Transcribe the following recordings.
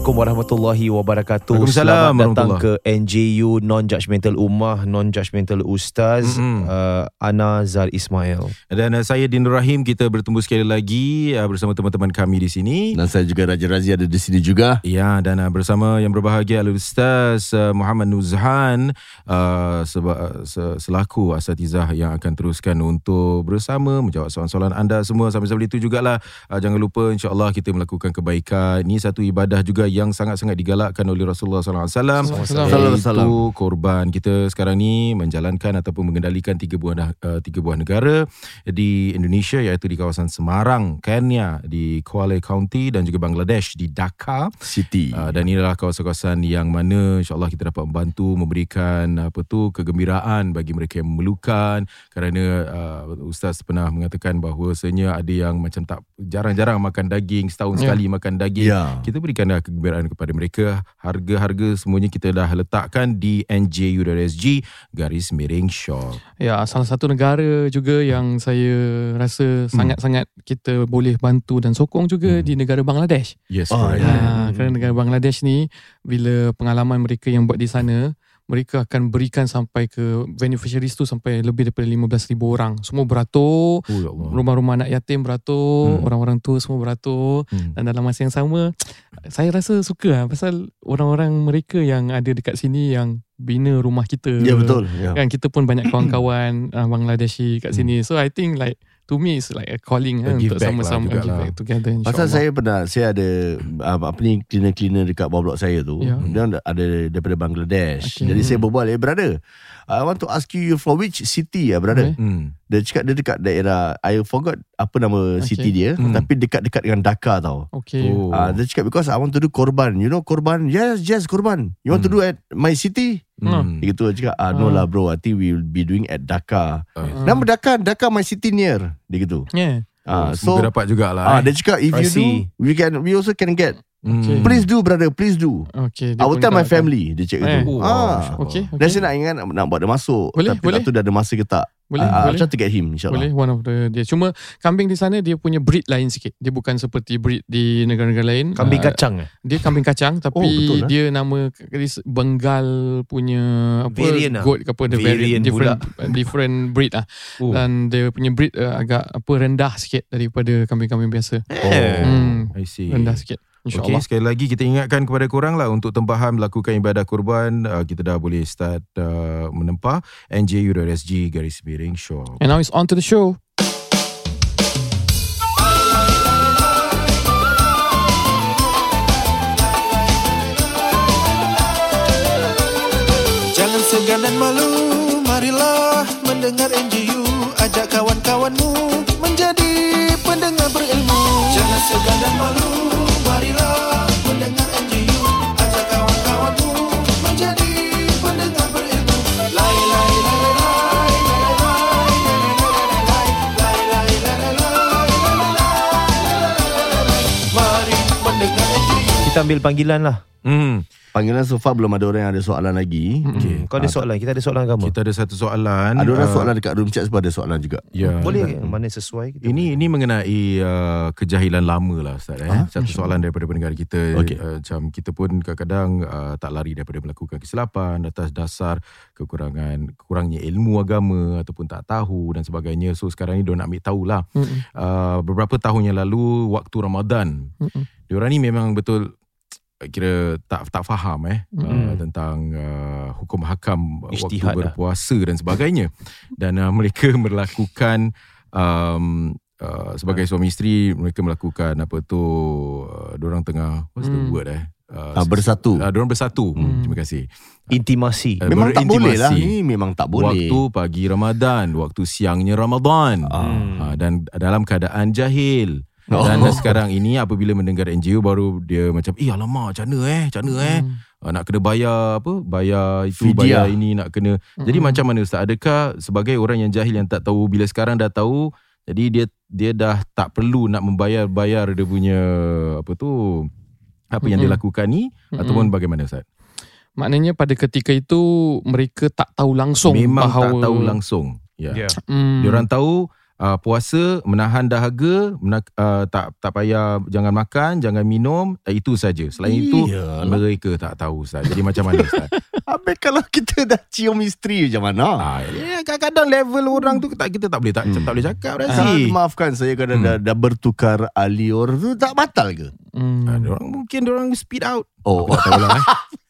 Assalamualaikum warahmatullahi wabarakatuh. Selamat datang ke NJU Non-Judgmental Ummah, Non-Judgmental Ustaz Mm-mm. uh, Ana Zal Ismail. Dan uh, saya Din Rahim kita bertemu sekali lagi uh, bersama teman-teman kami di sini. Dan saya juga Raja Razi ada di sini juga. Ya dan uh, bersama yang berbahagia Al Ustaz uh, Muhammad Nuzhan uh, seba, uh, se- selaku asatizah yang akan teruskan untuk bersama menjawab soalan-soalan anda semua sampai-sampai itu jugalah uh, jangan lupa insya-Allah kita melakukan kebaikan. Ini satu ibadah juga yang sangat-sangat digalakkan oleh Rasulullah sallallahu alaihi wasallam. Sallallahu alaihi wasallam. Iaitu korban kita sekarang ni menjalankan ataupun mengendalikan tiga buah uh, tiga buah negara di Indonesia iaitu di kawasan Semarang, Kenya di Kuala County dan juga Bangladesh di Dhaka. City. Uh, dan inilah kawasan-kawasan yang mana insyaAllah kita dapat membantu memberikan apa tu kegembiraan bagi mereka yang memerlukan kerana uh, Ustaz pernah mengatakan bahawasanya ada yang macam tak jarang-jarang makan daging setahun Ya. sekali makan daging Ya. kita berikanlah kegembiraan kepada mereka harga-harga semuanya kita dah letakkan di nju.sg garis miring shop Ya, salah satu negara juga yang saya rasa sangat-sangat kita boleh bantu dan sokong juga Hmm. di negara Bangladesh. yes Oh, ya. Ha, kerana negara Bangladesh ni bila pengalaman mereka yang buat di sana, mereka akan berikan sampai ke beneficiaries tu sampai lebih daripada 15,000 orang. Semua beratur, oh ya rumah-rumah anak yatim beratur, Hmm. orang-orang tua semua beratur. Hmm. Dan dalam masa yang sama Saya rasa suka lah Pasal orang-orang mereka yang ada dekat sini Yang bina rumah kita Ya betul. Ya. Kan kita pun banyak kawan-kawan uh, Bangladeshi kat sini So I think like To me it's like a calling A kan, give Untuk back sama-sama lah back together Pasal insyaAllah saya pernah Saya ada Apa ni Cleaner-cleaner dekat bawah blok saya tu Ya. Dia ada- ada daripada Bangladesh Okay. Jadi saya berbual Eh brother I want to ask you You from which city ya brother Okay. Hmm. Dia cakap dia dekat daerah I forgot Apa nama Okay. city dia Hmm. Tapi dekat-dekat dengan Dhaka tau Okay Oh. Ah, Dia cakap because I want to do korban You know korban Yes yes korban You want to Hmm. do at my city Hmm. Dia gitu dia cakap ah, No Ah. lah bro I think we will be doing at Dhaka Ah. Nama Dhaka Dhaka my city near Dia gitu Yeah Ah, Oh, so dapat jugalah ah, eh. dia cakap if I you do see. we can we also can get. Hmm. Okay. Please do brother, please do. Okay dia I will tell my family dia cakap Eh. gitu. Oh, ah. Okay, Dan okay. saya nak ingat nak, buat dia masuk Boleh, Tapi boleh. tak tahu dah ada masa ke tak Boleh, Ah, boleh. I'll try to get him insyaAllah Boleh one of the dia cuma kambing di sana dia punya breed lain sikit. Dia bukan seperti breed di negara-negara lain. Kambing Ah, kacang eh? Dia kambing kacang tapi Oh, betul, eh? dia nama Bengal punya apa Variant lah. goat ke apa the Variant variant different different breed ah. Oh. Dan dia punya breed uh, agak apa rendah sikit daripada kambing-kambing biasa. Eh. Hmm, I see. rendah sikit. InsyaAllah. sekali lagi kita ingatkan kepada korang lah untuk tempahan melakukan ibadah kurban, uh, kita dah boleh start uh, menempah nju.sg garis miring shop. And now it's on to the show. Kita ambil panggilan lah. Hmm. Panggilan so far belum ada orang yang ada soalan lagi Okey. Kau ada soalan? Kita ada soalan agama? Kita ada satu soalan. Ada orang uh, soalan dekat room chat sebab ada soalan juga Ya. Boleh ke? Mana sesuai? Kita Ini ini mengenai uh, kejahilan lama lah Ustaz eh. Ah, Satu soalan daripada pendengar kita Okey. uh, macam kita pun kadang-kadang uh, tak lari daripada melakukan kesilapan atas dasar kekurangan kurangnya ilmu agama ataupun tak tahu dan sebagainya. So sekarang ni dia nak ambil tahulah. Mm-mm. Uh, beberapa tahun yang lalu waktu Ramadan Mm-mm. diorang ni memang betul kira tak tak faham eh uh, Mm. tentang uh, hukum hakam waktu Ijtihad lah. berpuasa dan sebagainya dan uh, mereka melakukan um, uh, sebagai suami isteri mereka melakukan apa tu uh, diorang tengah what's the Mm. word eh uh, Ah, bersatu. uh, diorang bersatu Mm. terima kasih Intimasi. Uh, Memang tak boleh lah berintimasi. Ni memang tak boleh Waktu pagi Ramadan, waktu siangnya Ramadan. Ah. Ha, dan dalam keadaan jahil. Oh. Dan sekarang ini apabila mendengar NGO baru dia macam, "Eh alamak, macam mana eh? Macam mana eh? Hmm. Ah, nak kena bayar apa? Bayar itu, Fidyah. bayar ini, nak kena." Jadi Mm-mm. macam mana Ustaz? Adakah sebagai orang yang jahil yang tak tahu bila sekarang dah tahu, jadi dia dia dah tak perlu nak membayar-bayar dia punya apa tu apa yang dia Mm-mm. lakukan ni Mm-mm. ataupun bagaimana Ustaz? Maknanya pada ketika itu mereka tak tahu langsung Memang bahawa tak tahu langsung. Ya. Ya. Hmm. Diorang tahu uh, puasa menahan dahaga mena, uh, tak tak payah jangan makan jangan minum uh, itu saja selain itu Iyalah. mereka tak tahu Ustaz jadi macam mana Ustaz Habis kalau kita dah cium isteri macam mana? ah, ya, kadang-kadang level orang tu tak kita tak boleh tak, tak boleh cakap dah Ah, sih maafkan saya kalau Hmm. dah, dah bertukar alior tu tak batal ke? Hmm. Ah, orang mungkin orang speed out Oh, Aku tak tahu lah eh.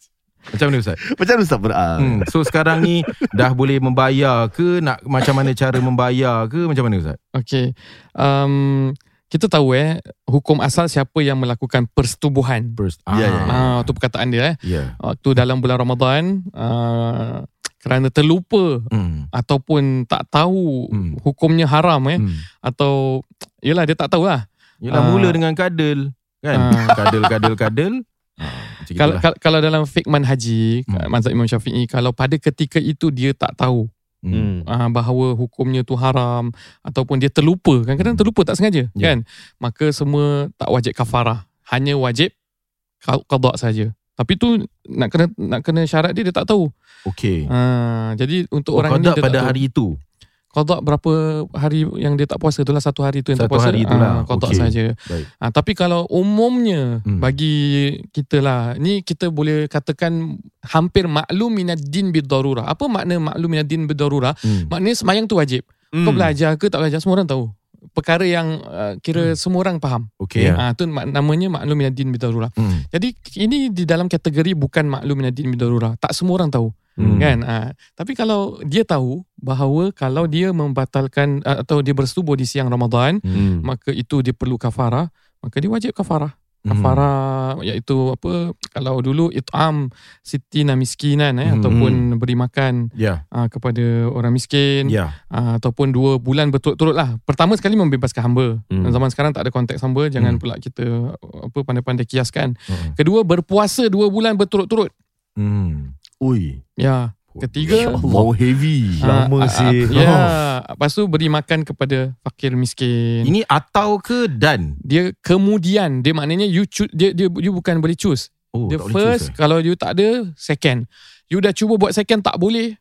Macam mana Ustaz? macam mana Ustaz ber- ah, Hmm. So sekarang ni dah boleh membayar ke nak macam mana cara membayar ke macam mana Ustaz? Okay. Um, kita tahu eh, hukum asal siapa yang melakukan persetubuhan. First. Ya, ya, ya. Ah, tu perkataan dia eh. Ya. Waktu dalam bulan Ramadan, uh, kerana terlupa Hmm. ataupun tak tahu Hmm. hukumnya haram eh Hmm. atau yalah dia tak tahu lah. Yelah Ah. mula dengan kadal kan? Ah. Kadal kadal kadal. Kalau, kalau kalau dalam fikman haji, Hmm. mazhab Imam Syafi'i, kalau pada ketika itu dia tak tahu Hmm. uh, bahawa hukumnya tu haram ataupun dia terlupa kadang-kadang Hmm. terlupa tak sengaja Ya. kan maka semua tak wajib kafarah hanya wajib qa- qada saja tapi tu nak kena nak kena syarat dia dia tak tahu Okey. uh, jadi untuk Oh, orang ini qada dia pada tak tahu. hari itu. Qada berapa hari yang dia tak puasa itulah satu hari tu yang Satu tak puasa hari itulah. Ah, qada Okey. saja uh, tapi kalau umumnya Hmm. bagi kita lah ni kita boleh katakan hampir maklum minad din bidarurah apa makna maklum minad din bidarurah Hmm. maknanya semayang tu wajib Hmm. kau belajar ke tak belajar semua orang tahu. Perkara yang uh, kira semua orang faham. Okey. Ah tu mak- namanya maklum minadin bidarurah. Hmm. Jadi ini di dalam kategori bukan maklum minadin bidarurah. Tak semua orang tahu Hmm. kan. Ah tapi kalau dia tahu bahawa kalau dia membatalkan uh, atau dia bersetubuh di siang Ramadan, Hmm. maka itu dia perlu kafarah, maka dia wajib kafarah. Hmm. Kafarah iaitu apa kalau dulu it'am sitina miskinan eh Hmm. ataupun beri makan Ya. uh, kepada orang miskin Ya. uh, ataupun dua bulan berturut-turut lah. Pertama sekali membebaskan hamba. Hmm. Hmm. Zaman sekarang tak ada konteks hamba, jangan Hmm. pula kita apa pandai-pandai kiaskan. Hmm. Kedua berpuasa dua bulan berturut-turut. Hmm. Ui. Ya. Ketiga Mau heavy. Lama ah, ah, sih. Ya. Lepas tu beri makan kepada fakir miskin. Ini atau ke dan? dia kemudian dia maknanya you choose, dia dia you bukan boleh choose. Oh, dia boleh first choose, eh? kalau you tak ada second. You dah cuba buat second tak boleh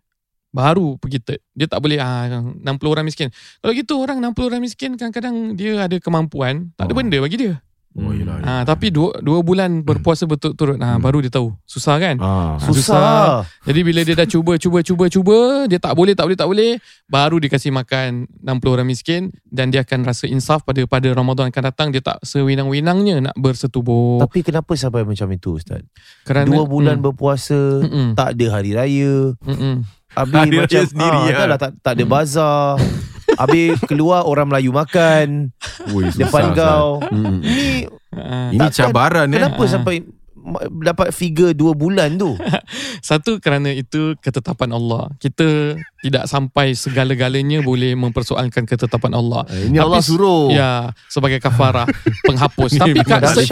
baru pergi third. Dia tak boleh ah 60 orang miskin. Kalau gitu orang 60 orang miskin kadang-kadang dia ada kemampuan, tak ada Oh. benda bagi dia. Oh, yelah, Ah yelah. tapi dua dua bulan berpuasa berturut-turut ah Hmm. baru dia tahu. Susah kan? Ah. Susah. Jadi bila dia dah cuba cuba cuba cuba dia tak boleh tak boleh tak boleh baru dikasih makan 60 orang miskin dan dia akan rasa insaf pada pada Ramadan akan datang dia tak sewinang-winangnya nak bersetubuh Tapi kenapa sampai macam itu Ustaz? kerana Dua bulan mm, berpuasa, mm-mm, tak ada hari raya. mm-mm. Habis Hari raya macam sendiri, ah, ah. dah lah, tak, tak ada bazar. Habis keluar orang Melayu makan Ui, susah, depan Ustaz. kau. Hmm. Ni Ah, Ini Takkan- cabaran eh. kenapa Ah. sampai dapat figure dua bulan tu? Satu kerana itu ketetapan Allah. Kita tidak sampai segala-galanya boleh mempersoalkan ketetapan Allah. Eh, Ini Tapi Allah suruh. Ya, sebagai kafarah, penghapus. Tapi kat, se-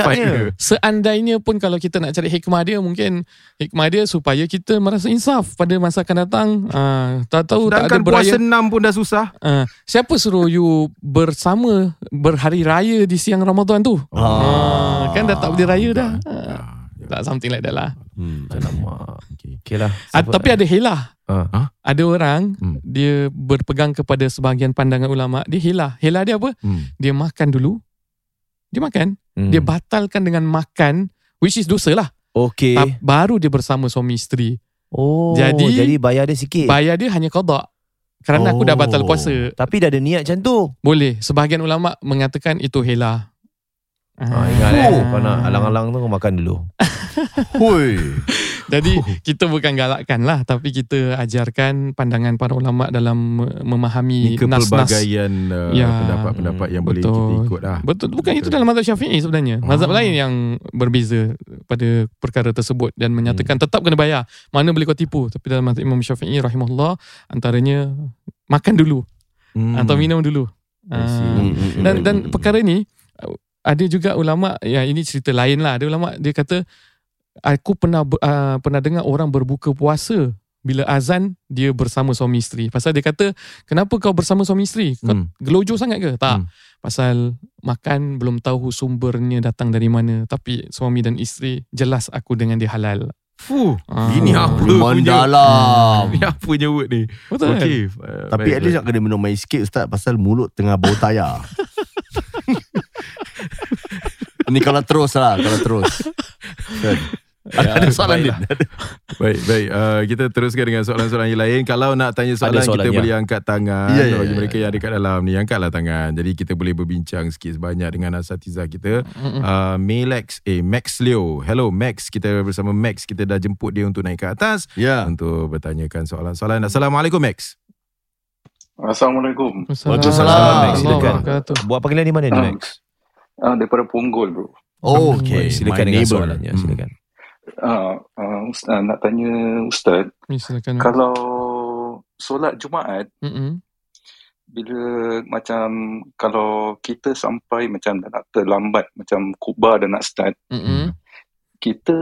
seandainya pun kalau kita nak cari hikmah dia mungkin hikmah dia supaya kita merasa insaf pada masa akan datang. Ah, tak tahu tak ada Sedangkan puasa beraya. enam pun dah susah. Ah, siapa suruh you bersama berhari raya di siang Ramadan tu? Ah, kan dah tak boleh raya dah. Ah, tak something like that lah. Hmm. Alamak. Okay. Okay lah. Ah, tapi ada helah. Ah. Ada orang Hmm. dia berpegang kepada sebahagian pandangan ulama, dia helah. Helah dia apa? Hmm. Dia makan dulu. Dia makan, Hmm. dia batalkan dengan makan which is dosa lah. Okay. Ta- baru dia bersama suami isteri. Oh, Jadi- jadi, bayar dia sikit. Bayar dia hanya qada. Kerana aku dah batal Oh. puasa. tapi dah ada niat macam tu. Boleh. Sebahagian ulama mengatakan itu helah. Ah, ingat eh, Oh. kau nak alang-alang tu kau makan dulu. Hui. Jadi kita bukan galakkan lah tapi kita ajarkan pandangan para ulama dalam me- memahami Ini nas-nas. kepelbagaian uh, Ya. pendapat-pendapat yang boleh Betul. kita ikut lah. Betul bukan Betul. itu dalam mazhab Syafi'i sebenarnya. Mazhab Ah. lain yang berbeza pada perkara tersebut dan menyatakan Hmm. tetap kena bayar. Mana boleh kau tipu. Tapi dalam mazhab Imam Syafi'i rahimahullah antaranya makan dulu Hmm. atau minum dulu. See. Ah. Hmm. dan dan perkara ni uh, ada juga ulama ya ini cerita lain lah. Ada ulama dia kata aku pernah uh, pernah dengar orang berbuka puasa bila azan dia bersama suami isteri. Pasal dia kata kenapa kau bersama suami isteri? Kau Hmm. gelojo sangat ke? Tak. Hmm. Pasal makan belum tahu sumbernya datang dari mana. Tapi suami dan isteri jelas aku dengan dia halal. Fuh, Ah. ini apa punya dalam. Ini apa punya word ni? Betul kan? Okey. uh, Tapi baik, at least baik. nak kena minum air sikit Ustaz Pasal mulut tengah bau tayar Ni kalau terus lah Kalau terus kan? Ya, Ada soalan baiklah. Din Baik, baik. Uh, kita teruskan dengan soalan-soalan yang lain. Kalau nak tanya soalan, soalan, kita ya. boleh angkat tangan. Ya, ya, Bagi ya, mereka ya. yang ada kat dalam ni, angkatlah tangan. Jadi kita boleh berbincang sikit sebanyak dengan asatizah kita. Uh, Melex, eh Max Leo. Hello Max, kita bersama Max. Kita dah jemput dia untuk naik ke atas. Ya Untuk bertanyakan soalan-soalan. Assalamualaikum Max. Assalamualaikum. Waalaikumsalam, Max, silakan. Buat panggilan di mana ni Ah. Max? Uh, daripada Punggol bro. Oh, okay silakan My dengan neighbor. soalannya. Hmm. Silakan. Uh, uh, Ustaz, nak tanya Ustaz, Ni silakan. kalau solat Jumaat, Mm-mm. bila macam kalau kita sampai macam dah nak terlambat, macam kubah dah nak start, Mm-mm. kita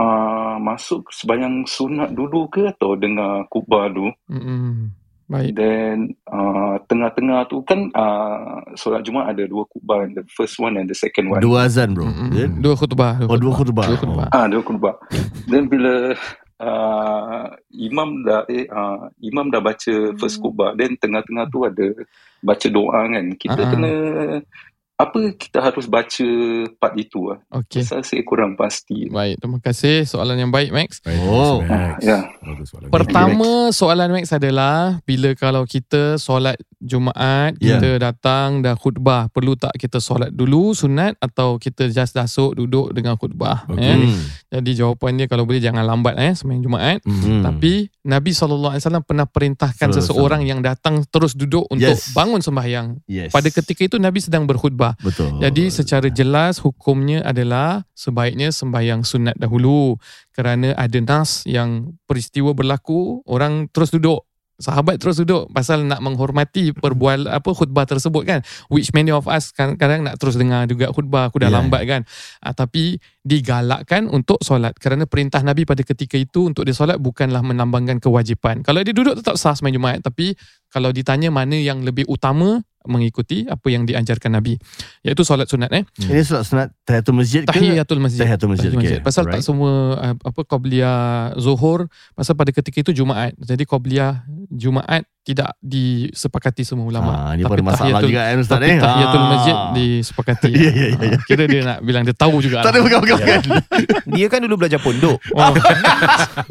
uh, masuk sebayang sunat dulu ke atau dengar kubah dulu? Mm-mm. Baik. Then uh, tengah-tengah tu kan uh, solat Jumaat ada dua kubah, the first one and the second one. Dua azan bro Mm-mm. Din? Dua khutbah. Oh dua khutbah Dua khutbah. Ah, dua kubah. Then bila uh, imam dah eh, uh, imam dah baca first kubah, then tengah-tengah tu ada baca doa kan. Kita ah. kena apa kita harus baca part itu ah. Okey. Pasal saya kurang pasti. Baik, terima kasih. Soalan yang baik, Max. Baik, Oh. Max. Ya. Soalan. Pertama soalan Max adalah bila kalau kita solat Jumaat, Ya. kita datang dah khutbah, perlu tak kita solat dulu sunat atau kita just dasuk duduk dengan khutbah? Okey. Eh? Hmm. Jadi jawapan dia kalau boleh jangan lambat eh sembahyang Jumaat. Hmm. Tapi Nabi SAW pernah perintahkan Sallallahu seseorang yang datang terus duduk untuk Yes. bangun sembahyang. Yes Pada ketika itu Nabi sedang berkhutbah. Betul. Jadi secara jelas hukumnya adalah sebaiknya sembahyang sunat dahulu kerana ada nas yang peristiwa berlaku orang terus duduk sahabat terus duduk pasal nak menghormati perbual apa khutbah tersebut kan. Which many of us kadang-kadang nak terus dengar juga khutbah aku dah Yeah. lambat kan. Ah, tapi digalakkan untuk solat kerana perintah Nabi pada ketika itu untuk dia solat bukanlah menambangkan kewajipan. Kalau dia duduk tetap sah sembahyang Jumaat tapi kalau ditanya mana yang lebih utama mengikuti apa yang diajarkan Nabi iaitu solat sunat eh? Ini solat sunat Tahiyatul masjid ke tahiyatul masjid. Tahiyatul masjid, Tahiyatul okay. pasal tak Alright. semua uh, apa qabliyah zuhur pasal pada ketika itu Jumaat. Jadi qabliyah Jumaat tidak disepakati semua ulama ha, Ini pada masalah tahiyatul- juga kan Ustaz tapi eh tahiyatul Ah. masjid disepakati Ya, ya, ya, ya. Ah, kira dia nak bilang dia tahu juga Tak ada bukan bukan, bukan. Dia kan dulu belajar pondok. oh.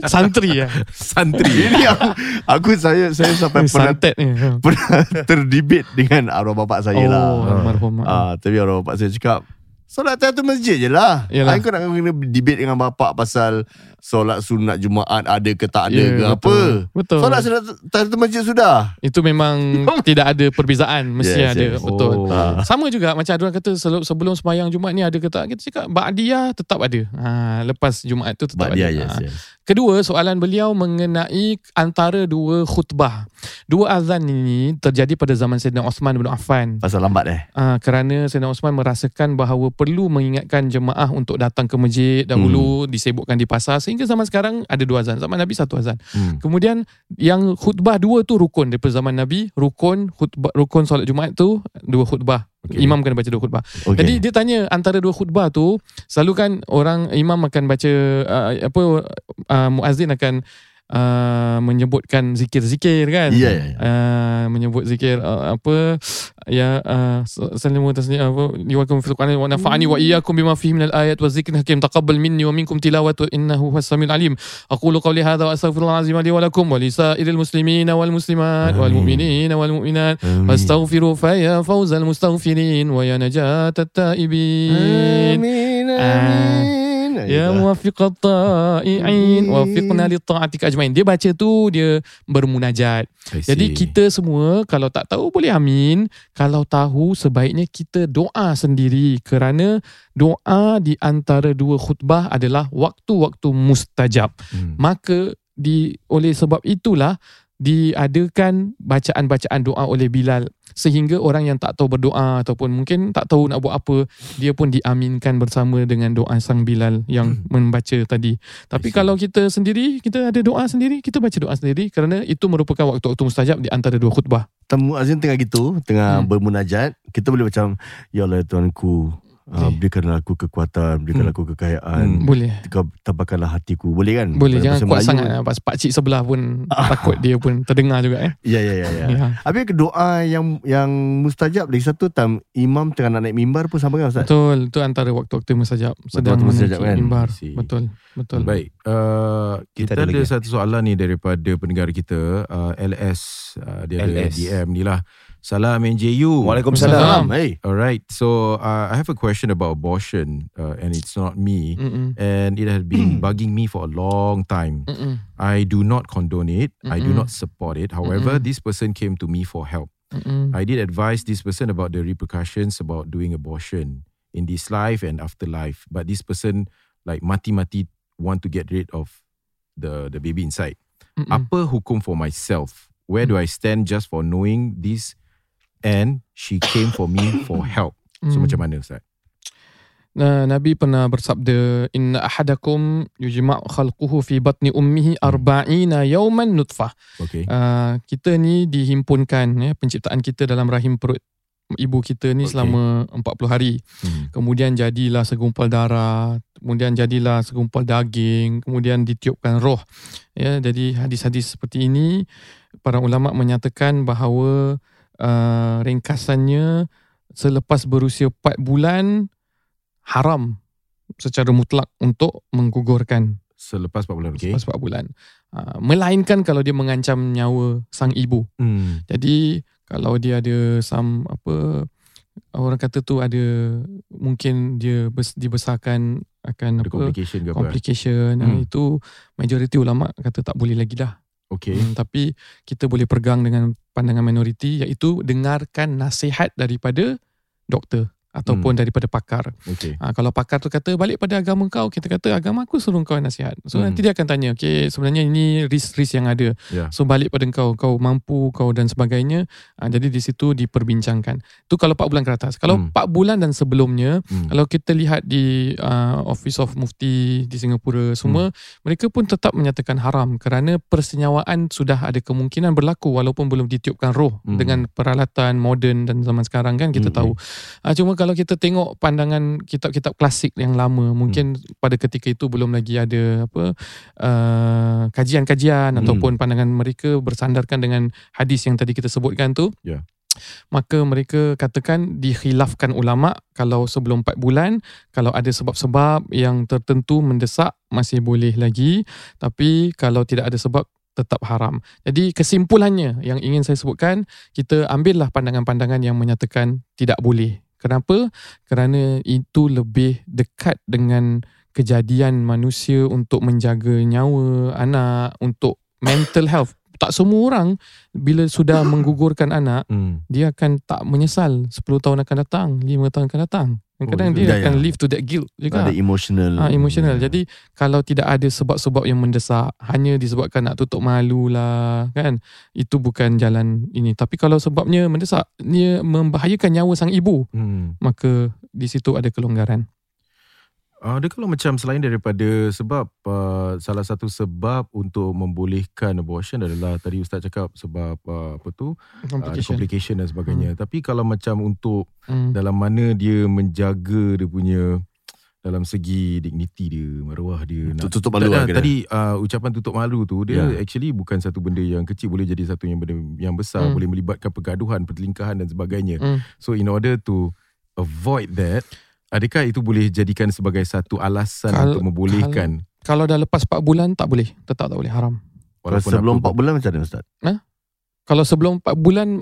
santri ya Santri. Ini aku Aku saya Saya sampai pernah santet ni Pernah terdebate Dengan arwah bapak saya oh lah almarhum Ah, Tapi arwah bapak saya cakap Solat tahiyatul masjid je lah Yalah. Kau nak kena debate dengan bapak Pasal Solat sunat Jumaat Ada ke tak ada Ya, ke betul. apa betul Solat sunat tahiyatul masjid sudah itu memang tidak ada perbezaan mesti Yes, ada yes. betul Oh. Ah. Sama juga macam ada orang kata sebelum sembahyang Jumaat ni ada ke tak? Kita cakap Ba'diyah tetap ada. Ha, lepas Jumaat tu tetap dia ada. yes, Ha. yes. Kedua, soalan beliau mengenai antara dua khutbah. Dua azan ini terjadi pada zaman Sayyidina Osman bin Affan. Pasal lambat eh Uh, kerana Sayyidina Osman merasakan bahawa perlu mengingatkan jemaah untuk datang ke masjid dahulu, disebutkan di pasar. Sehingga zaman sekarang ada dua azan. Zaman Nabi satu azan. Hmm. Kemudian yang khutbah dua tu rukun daripada zaman Nabi. Rukun khutbah, rukun solat Jumaat tu dua khutbah. Okey. Imam kena baca dua khutbah. okay. Jadi dia tanya antara dua khutbah tu selalu kan orang imam akan baca uh, apa uh, muazzin akan uh, menyebutkan zikir-zikir kan Ya. yeah. yeah, yeah. uh, menyebut zikir uh, apa ya uh, salimu tasni apa yuwakum fi qulana wa nafa'ani wa iyyakum bima fihi min al-ayat wa zikr hakim taqabbal minni wa minkum tilawatu innahu huwas samiul alim aqulu qawli hadha wa astaghfirullah azim li wa lakum wa li sa'iril muslimin wal muslimat wal mu'minin wal mu'minat fastaghfiru fa ya fawzal mustaghfirin wa ya najat najatat taibin amin ah. amin Ya muwafiqat ta'i'in. Wafiqna li ta'atika ajmain. Dia baca tu Dia bermunajat. Jadi kita semua Kalau tak tahu boleh amin. Kalau tahu Sebaiknya kita doa sendiri. Kerana Doa di antara dua khutbah adalah Waktu-waktu mustajab. Hmm. Maka di, Oleh sebab itulah diadakan bacaan-bacaan doa oleh Bilal sehingga orang yang tak tahu berdoa ataupun mungkin tak tahu nak buat apa dia pun diaminkan bersama dengan doa sang Bilal yang membaca tadi. Tapi kalau kita sendiri kita ada doa sendiri kita baca doa sendiri kerana itu merupakan waktu-waktu mustajab di antara dua khutbah. Temu Azin tengah gitu Tengah Hmm. bermunajat. Kita boleh macam Ya Allah Tuanku uh, berikanlah aku kekuatan, berikanlah aku kekayaan. Hmm. Boleh. Kau tabakanlah hatiku. Boleh kan? Boleh Dalam jangan kuat Melayu. sangat lah. Pas pak cik sebelah pun takut dia pun terdengar juga eh. Ya ya ya ya. Ya. Habis doa yang yang mustajab lagi satu time imam tengah nak naik mimbar pun sama kan Ustaz? Betul, itu antara waktu-waktu mustajab sedang Waktu-waktu mustajab kan? mimbar. I see. Betul, betul. Baik, uh, kita, Kita ada ada, lagi. satu soalan ni daripada pendengar kita uh, LS uh, dia ada LS. DM ni lah. Salam NJU. Waalaikumsalam. Hey. Alright, so uh, I have a question about abortion uh, and it's not me Mm-mm. and it has been bugging me for a long time. Mm-mm. I do not condone it. I do not support it. However, Mm-mm. this person came to me for help. Mm-mm. I did advise this person about the repercussions about doing abortion in this life and afterlife. But this person like mati-mati want to get rid of the the baby inside. Mm-mm. Apa hukum for myself? Where do I stand just for knowing this and she came for me for help? So Mm. macam mana Ustaz? Nah, Nabi pernah bersabda inna ahadakum yujma' khalquhu fi batni ummihi arba'ina yawman nutfah. Okay. Uh, kita ni dihimpunkan ya penciptaan kita dalam rahim perut ibu kita ni Okey. selama 40 hari. Hmm. Kemudian jadilah segumpal darah, kemudian jadilah segumpal daging, kemudian ditiupkan roh. Ya, jadi hadis-hadis seperti ini para ulama menyatakan bahawa uh, ringkasannya selepas berusia 4 bulan haram secara mutlak untuk menggugurkan Selepas 4 bulan, okay. selepas 4 bulan. Uh, melainkan kalau dia mengancam nyawa sang ibu. Hmm. Jadi kalau dia ada some apa orang kata tu ada mungkin dia bes, dibesarkan akan Ada apa complication ke apa? complication Hmm. hmm. itu majoriti ulama kata tak boleh lagi dah. Okay. Hmm, tapi kita boleh pegang dengan pandangan minoriti iaitu dengarkan nasihat daripada doktor ataupun Hmm. daripada pakar. Okay. Ha, kalau pakar tu kata balik pada agama kau, kita kata agama aku suruh kau nasihat. So Hmm. nanti dia akan tanya, okay sebenarnya ini risk-risk yang ada. Ya. So balik pada kau, kau mampu kau dan sebagainya. Ha, jadi di situ diperbincangkan. Tu kalau 4 bulan ke atas. Kalau Hmm. 4 bulan dan sebelumnya, Hmm. kalau kita lihat di uh, Office of Mufti di Singapura semua, mereka pun tetap menyatakan haram kerana persenyawaan sudah ada kemungkinan berlaku walaupun belum ditiupkan roh Hmm. dengan peralatan moden dan zaman sekarang kan kita Hmm. tahu. Uh, cuma kalau kita tengok pandangan kitab-kitab klasik yang lama, mungkin pada ketika itu belum lagi ada apa uh, kajian-kajian Hmm. ataupun pandangan mereka bersandarkan dengan hadis yang tadi kita sebutkan tu. Ya. Maka mereka katakan dikhilafkan ulama kalau sebelum 4 bulan kalau ada sebab-sebab yang tertentu mendesak masih boleh lagi tapi kalau tidak ada sebab tetap haram. Jadi kesimpulannya yang ingin saya sebutkan kita ambillah pandangan-pandangan yang menyatakan tidak boleh. Kenapa? Kerana itu lebih dekat dengan kejadian manusia untuk menjaga nyawa anak, untuk mental health. Tak semua orang bila sudah menggugurkan anak Hmm. dia akan tak menyesal 10 tahun akan datang, 5 tahun akan datang. Kadang-kadang Oh, dia akan ya. live to that guilt juga. Ada emotional. Ah, emotional. Jadi kalau tidak ada sebab-sebab yang mendesak, hanya disebabkan nak tutup malu lah, kan? Itu bukan jalan ini. Tapi kalau sebabnya mendesak, dia membahayakan nyawa sang ibu, Hmm. maka di situ ada kelonggaran. Uh, ada kalau macam selain daripada sebab uh, salah satu sebab untuk membolehkan abortion adalah tadi ustaz cakap sebab uh, apa tu uh, ada Complication. complication dan sebagainya. Tapi kalau macam untuk Hmm. dalam mana dia menjaga dia punya dalam segi dignity dia, maruah dia. Tu- tutup malu lah. Tadi uh, ucapan tutup malu tu dia Ya. actually bukan satu benda yang kecil boleh jadi satu yang benda yang besar, Hmm. boleh melibatkan pergaduhan, pertelingkahan dan sebagainya. Hmm. So in order to avoid that, adakah itu boleh jadikan sebagai satu alasan Kal- untuk membolehkan Kalau dah lepas 4 bulan, tak boleh. Tetap tak boleh. Haram. Kalau sebelum 4 bulan macam mana Ustaz? Kalau sebelum 4 bulan,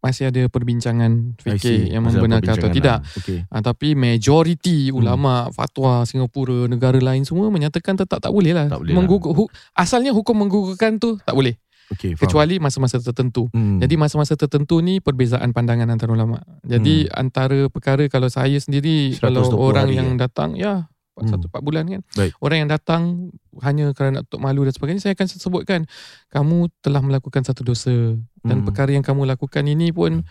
masih ada perbincangan fikir yang membenarkan atau tidak. Okay. Ha, tapi majoriti Hmm. ulama fatwa Singapura negara lain semua menyatakan tetap tak boleh lah. Tak boleh Menggugur, hu, asalnya hukum menggugurkan tu tak boleh Okay, faham. kecuali masa-masa tertentu. Hmm. Jadi masa-masa tertentu ni perbezaan pandangan antara ulama. Jadi Hmm. antara perkara kalau saya sendiri 120 kalau orang hari yang ya? datang ya Hmm. satu empat bulan kan. Baik. Orang yang datang hanya kerana nak tutup malu dan sebagainya saya akan sebutkan kamu telah melakukan satu dosa dan Hmm. perkara yang kamu lakukan ini pun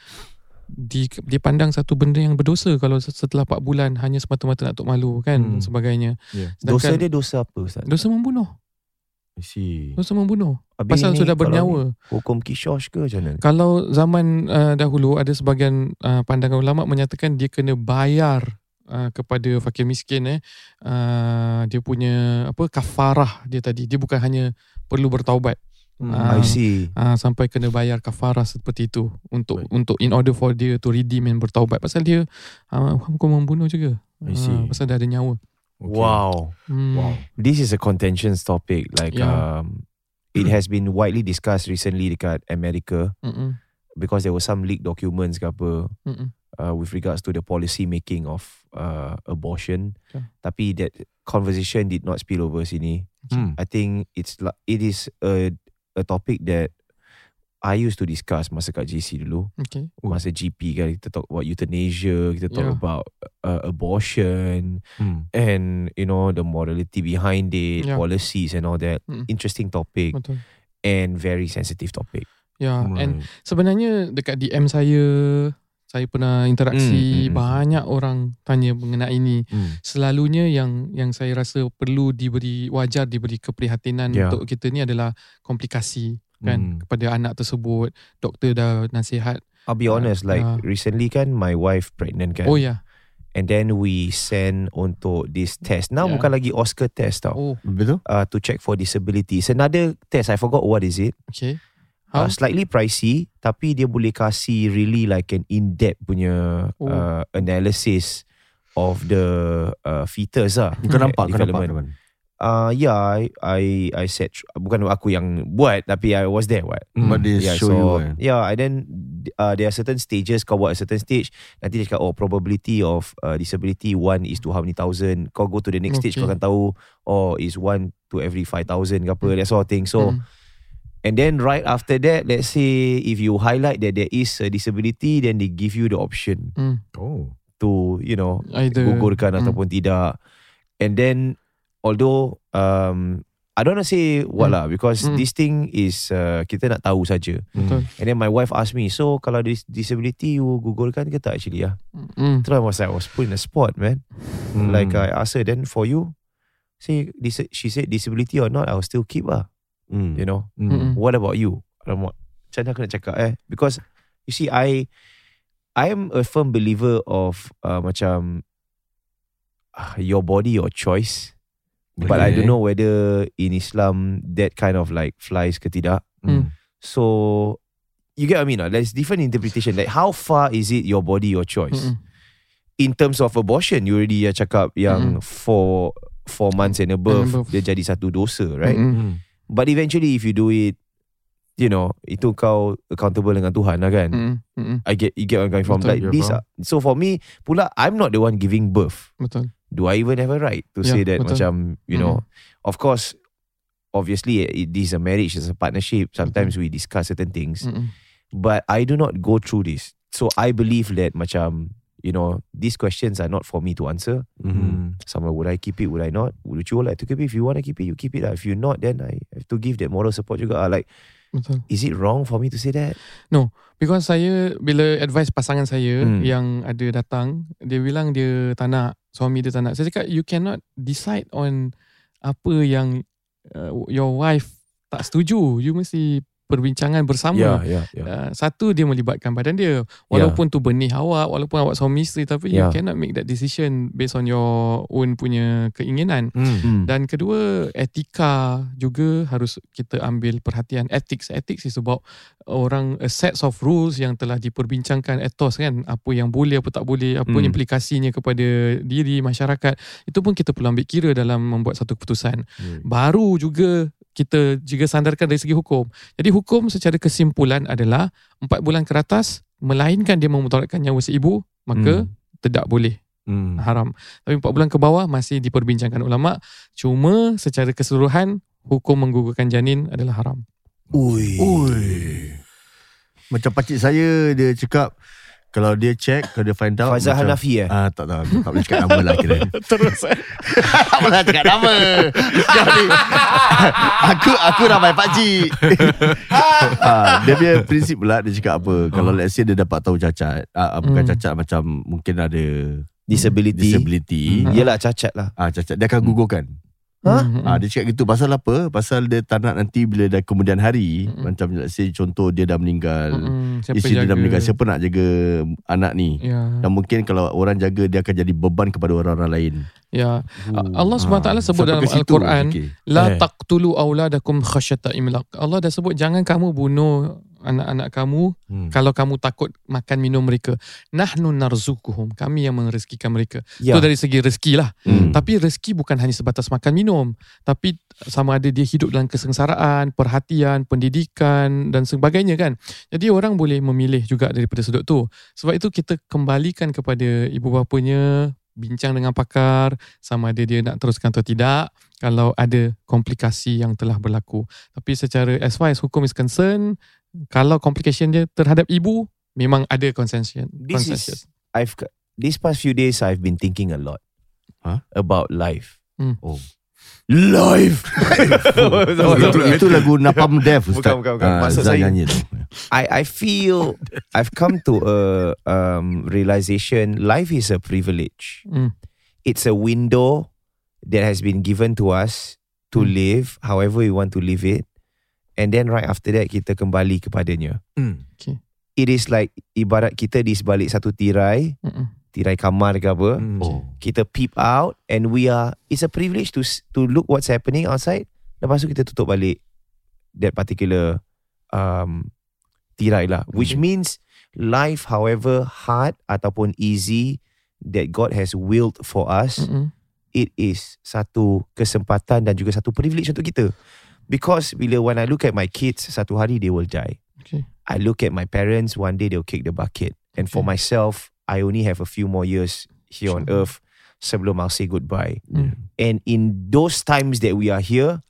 di, dipandang satu benda yang berdosa kalau setelah 4 bulan hanya semata-mata nak tutup malu kan Hmm. sebagainya. Yeah. Dosa Sedangkan dia dosa apa Ustaz? dosa membunuh. I see. Dosa membunuh. Habis Pasal ni sudah bernyawa. Hukum kishosh ke macam mana? Kalau zaman uh, dahulu ada sebahagian uh, pandangan ulama menyatakan dia kena bayar uh, kepada fakir miskin eh uh, dia punya apa kafarah dia tadi dia bukan hanya perlu bertaubat Hmm. Ah. I see. uh, sampai kena bayar kafarah seperti itu untuk Baik. untuk in order for dia to redeem and bertaubat pasal dia uh, hukum membunuh juga I see. Ah, pasal dia ada nyawa Okay. Wow. hmm. Wow. This is a contentious topic. Like Yeah. um, it has been widely discussed recently dekat America Mm-mm. because there were some leaked documents ke apa Mm-mm. uh, with regards to the policy making of uh, abortion. Yeah. Tapi that conversation did not spill over sini. Hmm. I think it's it is a a topic that I used to discuss masa kat JC dulu. okay. Masa GP kan kita talk about euthanasia, kita talk Yeah. about uh, abortion Hmm. and you know the morality behind it, Yeah. policies and all that. Mm. Interesting topic betul and very sensitive topic. ya yeah. and Right. sebenarnya dekat DM saya saya pernah interaksi Hmm, hmm, hmm. banyak orang tanya mengenai ini Hmm. selalunya yang yang saya rasa perlu diberi wajar diberi keprihatinan Ya. untuk kita ni adalah komplikasi kan Hmm. kepada anak tersebut doktor dah nasihat I'll be Uh, honest, like uh. recently kan my wife pregnant kan. oh ya And then we send untuk this test. Now Yeah. bukan lagi Oscar test tau. oh Betul? Uh, to check for disability. It's another test. I forgot what is it. okay how Uh, slightly pricey tapi dia boleh kasih really like an in-depth punya Oh. uh, analysis of the uh, fetus lah. Kau nampak, kau nampak teman. Uh, yeah, I, I I said bukan aku yang buat tapi I was there what. Hmm. But they Yeah, show so you kan. yeah, and then uh, there are certain stages. Kau buat a certain stage, nanti dia cakap oh probability of uh, disability one is to how many thousand. Kau go to the next stage, Okay. kau akan tahu oh is one to every five thousand ke apa that sort of thing. So Hmm. and then right after that, let's say if you highlight that there is a disability, then they give you the option Hmm. Oh. to you know either gugurkan Hmm. ataupun tidak. And then although um I don't want to say what Hmm. lah because Hmm. this thing is uh, kita nak tahu saja. betul And then my wife asked me, so kalau dis- disability you gugurkan ke tak actually ya? hmm. Terus I was like, I was put in a spot man. Hmm. Like I asked her, then for you, say dis- she said disability or not, I will still keep lah. Hmm. You know, Hmm. Mm-mm. what about you? Alamak, macam mana aku nak cakap eh? Because you see, I I am a firm believer of uh, macam uh, your body, your choice. But I Okay. don't know whether in Islam that kind of like flies ke tidak. Hmm. So you get what I mean? Lah? There's different interpretation. Like how far is it your body, your choice? Mm-mm. In terms of abortion, you already uh, cakap yang four four months and above, And above. dia jadi satu dosa, right? Mm-mm. Hmm. But eventually, if you do it, you know, itu kau accountable dengan Tuhan lah kan? Mm-mm. Mm-mm. I get you get where I'm coming from. Betul, like this, uh, so for me, pula I'm not the one giving birth. betul Do I even have a right to Ya, say that? betul. Macam you know, of course, obviously, it this is a marriage, it's a partnership. Sometimes we discuss certain things. Mm-mm. but I do not go through this. So I believe that macam you know these questions are not for me to answer. Hmm. Somewhere would I keep it? Would I not? Would you like to keep it? If you want to keep it, you keep it. lah. If you not, then I have to give that moral support juga. lah. Like, betul is it wrong for me to say that? Because saya bila advice pasangan saya Hmm. yang ada datang, dia bilang dia tak nak, suami dia tak nak. Saya cakap you cannot decide on apa yang uh, your wife tak setuju. You mesti perbincangan bersama. yeah, yeah. Uh, satu dia melibatkan badan dia walaupun tu benih awak walaupun awak suami isteri tapi Yeah. you cannot make that decision based on your own punya keinginan. Hmm. dan kedua etika juga harus kita ambil perhatian ethics ethics is about orang a sets of rules yang telah diperbincangkan ethos kan apa yang boleh apa tak boleh apa Hmm. implikasinya kepada diri masyarakat itu pun kita perlu ambil kira dalam membuat satu keputusan Hmm. baru juga kita juga sandarkan dari segi hukum jadi hukum secara kesimpulan adalah empat bulan ke atas melainkan dia memudaratkan nyawa si ibu maka Hmm. tidak boleh Hmm. haram. Tapi 4 bulan ke bawah masih diperbincangkan ulama. Cuma secara keseluruhan hukum menggugurkan janin adalah haram. Ui. Ui. Macam pakcik saya dia cakap kalau dia check, kalau dia find out Faizal Hanafi eh? Ah tak tahu, tak boleh cakap nama lah kira. Terus eh. tak boleh cakap nama. Ni. aku aku ramai pakcik. ah, dia punya prinsip pula dia cakap apa? Kalau let's say dia dapat tahu cacat, ah, ah, bukan Hmm. cacat macam mungkin ada Disability. disability. Hmm. Yelah cacat lah. Ah cacat dia akan gugurkan. Hmm. Ah, dia cakap gitu pasal apa? Pasal dia tak nak nanti bila dah kemudian hari Mm-mm. macam let's say contoh dia dah meninggal. Mm-mm. Siapa Isteri dia jaga? dah meninggal siapa nak jaga anak ni? Ya. Dan mungkin kalau orang jaga dia akan jadi beban kepada orang-orang lain. Ya. Allah SWT Ah, sebut sampai dalam Al-Quran, fikir. La Eh. taqtulu auladakum khasyata imlaq. Allah dah sebut jangan kamu bunuh anak-anak kamu Hmm. kalau kamu takut makan minum mereka. Nahnu narzukuhum. Kami yang merezekikan mereka. Ya. Itu dari segi rezeki lah. Hmm. Tapi rezeki bukan hanya sebatas makan minum. Tapi sama ada dia hidup dalam kesengsaraan, perhatian, pendidikan dan sebagainya kan. Jadi orang boleh memilih juga daripada sudut tu. Sebab itu kita kembalikan kepada ibu bapanya, bincang dengan pakar sama ada dia nak teruskan atau tidak kalau ada komplikasi yang telah berlaku. Tapi secara as far as hukum is concerned, kalau complication dia terhadap ibu, memang ada consensus. This consensus. is I've got- these past few days I've been thinking a lot Huh? about life. Hmm. Oh. Life. Oh, itu, itu lagu Napalm Death Ustaz. Bukan, bukan, bukan. Ah, Maksud Zan saya- nyanyi tu. I I feel I've come to a um, realization. Life is a privilege. Hmm. It's a window that has been given to us to Hmm. live however we want to live it, and then right after that kita kembali kepadanya. Hmm. It is like ibarat kita di sebalik satu tirai, Mm-mm. tirai kamar ke apa. Hmm. Oh. Kita peep out and we are. It's a privilege to s- to look what's happening outside. Lepas tu kita tutup balik that particular um, tirai lah. Which Okay. means life, however hard ataupun easy that God has willed for us, Mm-mm. it is satu kesempatan dan juga satu privilege untuk kita. Because bila when I look at my kids, satu hari they will die. Okay. I look at my parents, one day they'll kick the bucket. And for Okay. myself, I only have a few more years here on Sure. earth sebelum I'll say goodbye. Mm. And in those times that we are here,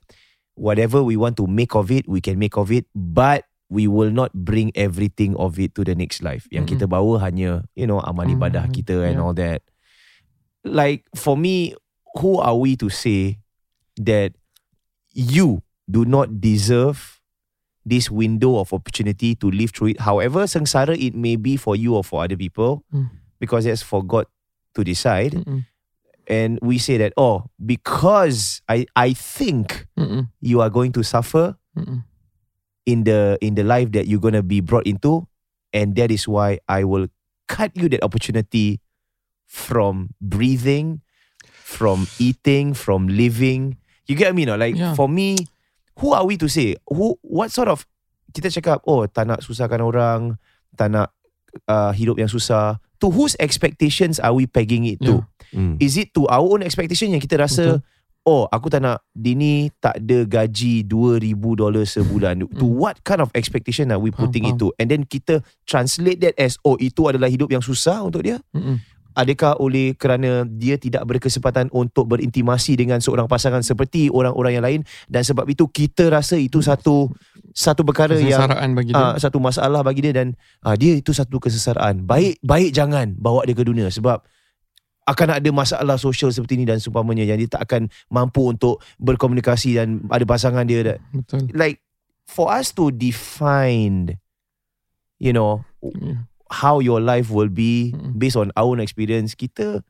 whatever we want to make of it, we can make of it. But we will not bring everything of it to the next life. Yang kita bawa hanya, you know, amal Mm, ibadah kita and yeah. all that. Like for me, who are we to say that you do not deserve this window of opportunity to live through it, however sengsara it may be for you or for other people, Mm. because that's for God to decide. Mm-mm. And we say that, oh, because I, I think Mm-mm. you are going to suffer Mm-mm. in the in the life that you're gonna be brought into, and that is why I will cut you that opportunity from breathing, from eating, from living. You get what I mean? Like Yeah. for me, who are we to say? Who what sort of kita cakap, oh, tak nak susahkan orang, tak nak uh, hidup yang susah. To whose expectations are we pegging it to? Hmm. Is it to our own expectation yang kita rasa oh aku tak nak Dini tak ada gaji 2000 dolar sebulan. to Mm. what kind of expectation are we Faham, putting faham. it to? And then kita translate that as oh itu adalah hidup yang susah untuk dia? Mm-mm. Adakah oleh kerana dia tidak berkesempatan untuk berintimasi dengan seorang pasangan seperti orang-orang yang lain dan sebab itu kita rasa itu satu satu perkara yang bagi dia. uh, satu masalah bagi dia dan uh, dia itu satu kesesaraan. Baik baik jangan bawa dia ke dunia sebab akan ada masalah sosial seperti ini dan seumpamanya yang dia tak akan mampu untuk berkomunikasi dan ada pasangan dia Betul. like for us to define you know Yeah. How your life will be Mm. based on our own experience kita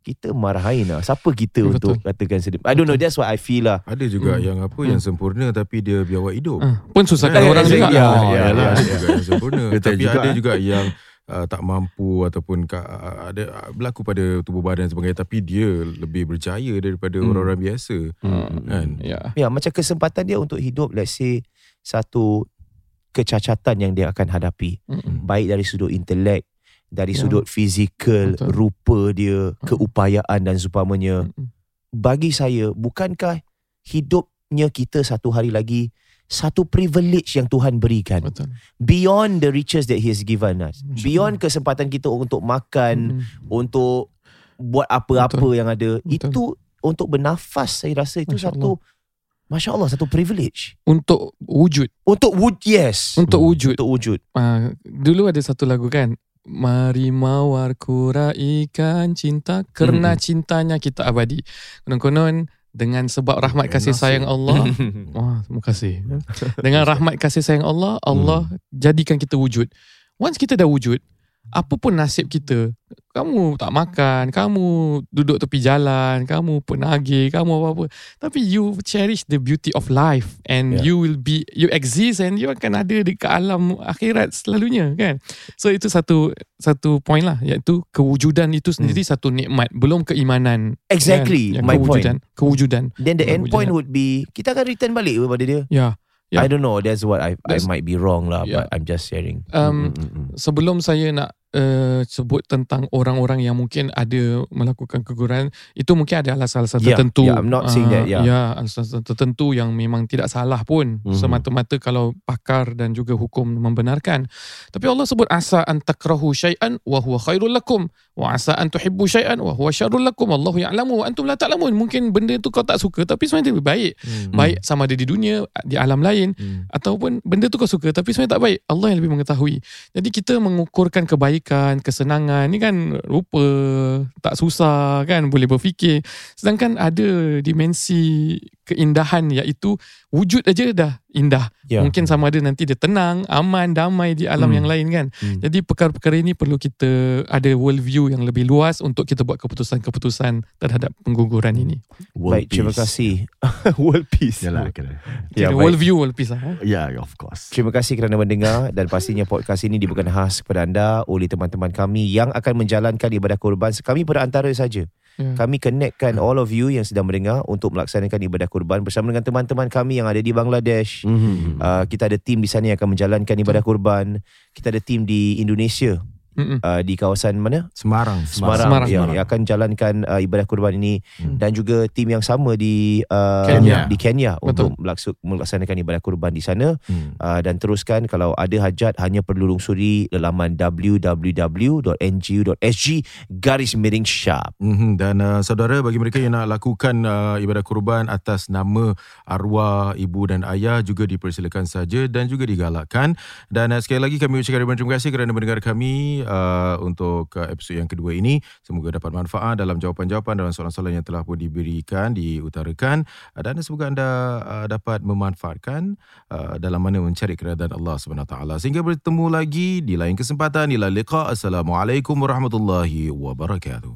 kita marahin lah siapa kita Betul. untuk katakan sedip I don't know that's what I feel lah Ada juga Hmm. yang apa Hmm. yang sempurna tapi dia biawak hidup. Ah, pun susahkan Eh, orang juga. ya, Oh, ya, ya. ada juga yang sempurna. Betul tapi juga, ada eh. juga yang uh, tak mampu ataupun ka, ada uh, berlaku pada tubuh badan dan sebagainya tapi dia lebih berjaya daripada Hmm. orang-orang biasa. Hmm. Kan? Ya. Ya, macam kesempatan dia untuk hidup let's say satu kecacatan yang dia akan hadapi. Mm-mm. Baik dari sudut intelek, dari Ya. sudut fizikal, Betul. rupa dia, keupayaan dan seumpamanya. Mm-mm. Bagi saya, bukankah hidupnya kita satu hari lagi satu privilege yang Tuhan berikan. Betul. Beyond the riches that He has given us. InsyaAllah. Beyond kesempatan kita untuk makan, Mm. untuk buat apa-apa Betul. yang ada. Betul. Itu untuk bernafas saya rasa itu Masya satu Masya Allah satu privilege. Untuk wujud. Untuk wujud yes. Untuk wujud. Untuk wujud. Ah, dulu ada satu lagu kan. Mari mawar kuraikan cinta Kerana cintanya kita abadi Konon-konon Dengan sebab rahmat kasih sayang Allah Wah, terima kasih. Dengan rahmat kasih sayang Allah, Allah jadikan kita wujud. Once kita dah wujud, apa pun nasib kita, kamu tak makan, kamu duduk tepi jalan, kamu penagih, kamu apa-apa. Tapi you cherish the beauty of life and Yeah. you will be you exist and you akan ada di alam akhirat selalunya kan. So itu satu satu point lah iaitu kewujudan itu sendiri satu nikmat, belum keimanan. Exactly kan? Ya, my point. kewujudan, Kewujudan. Then the end Kewujudan. point would be kita akan return balik kepada dia. Ya. Ya. I don't know. That's what I I might be wrong lah, Yeah. but I'm just sharing. Um, Mm, mm, mm. sebelum saya nak uh, sebut tentang orang-orang yang mungkin ada melakukan keguguran itu mungkin ada alasan-alasan Yeah, tertentu. yeah, I'm not saying that, yeah. Ya, alasan tertentu yang memang tidak salah pun Mhm. semata-mata kalau pakar dan juga hukum membenarkan. Tapi Allah sebut asa an takrahu syai'an wa huwa khairul lakum wa asa an tuhibbu syai'an wa huwa syarrul lakum wallahu ya'lamu wa antum la ta'lamun. Mungkin benda tu kau tak suka tapi sebenarnya lebih baik. Hmm. Baik sama ada di dunia, di alam lain Hmm. ataupun benda tu kau suka tapi sebenarnya tak baik Allah yang lebih mengetahui jadi kita mengukurkan kebaikan kesenangan. Ni kan rupa tak susah kan boleh berfikir. Sedangkan ada dimensi keindahan iaitu wujud aja dah indah Yeah. mungkin sama ada nanti dia tenang aman damai di alam Hmm. yang lain kan Hmm. jadi perkara-perkara ini perlu kita ada world view yang lebih luas untuk kita buat keputusan-keputusan terhadap pengguguran ini World Baik, terima peace. kasih. World peace. Yalah, kena. Ya, baik. world view world peace lah eh. Ya, yeah, of course. Terima kasih kerana mendengar dan pastinya podcast ini dibuatkan khas kepada anda oleh teman-teman kami yang akan menjalankan ibadah kurban. Kami perantara saja. Ya. Kami connectkan all of you yang sedang mendengar untuk melaksanakan ibadah kurban bersama dengan teman-teman kami yang ada di Bangladesh. Mhm. Uh, kita ada tim di sana yang akan menjalankan ibadah kurban. Kita ada tim di Indonesia Mm-mm. uh, di kawasan mana? Semarang. Semarang, Semarang. yang, yang akan jalankan uh, ibadah kurban ini Hmm. dan juga tim yang sama di uh, Kenya. di Kenya Betul. untuk melaksanakan ibadah kurban di sana Hmm. uh, dan teruskan kalau ada hajat hanya perlu lungsuri laman www.ngo.sg garis miring shop. Mhm, Dan uh, saudara bagi mereka yang nak lakukan uh, ibadah kurban atas nama arwah ibu dan ayah juga dipersilakan saja dan juga digalakkan. Dan uh, sekali lagi kami ucapkan ribuan terima kasih kerana mendengar kami uh, untuk uh, episod yang kedua ini. Semoga dapat manfaat dalam jawapan-jawapan dalam soalan-soalan yang telah pun diberikan, diutarakan uh, dan semoga anda uh, dapat memanfaatkan uh, dalam mana mencari keredaan Allah Taala. Sehingga bertemu lagi di lain kesempatan. Ila liqa. Assalamualaikum warahmatullahi wabarakatuh.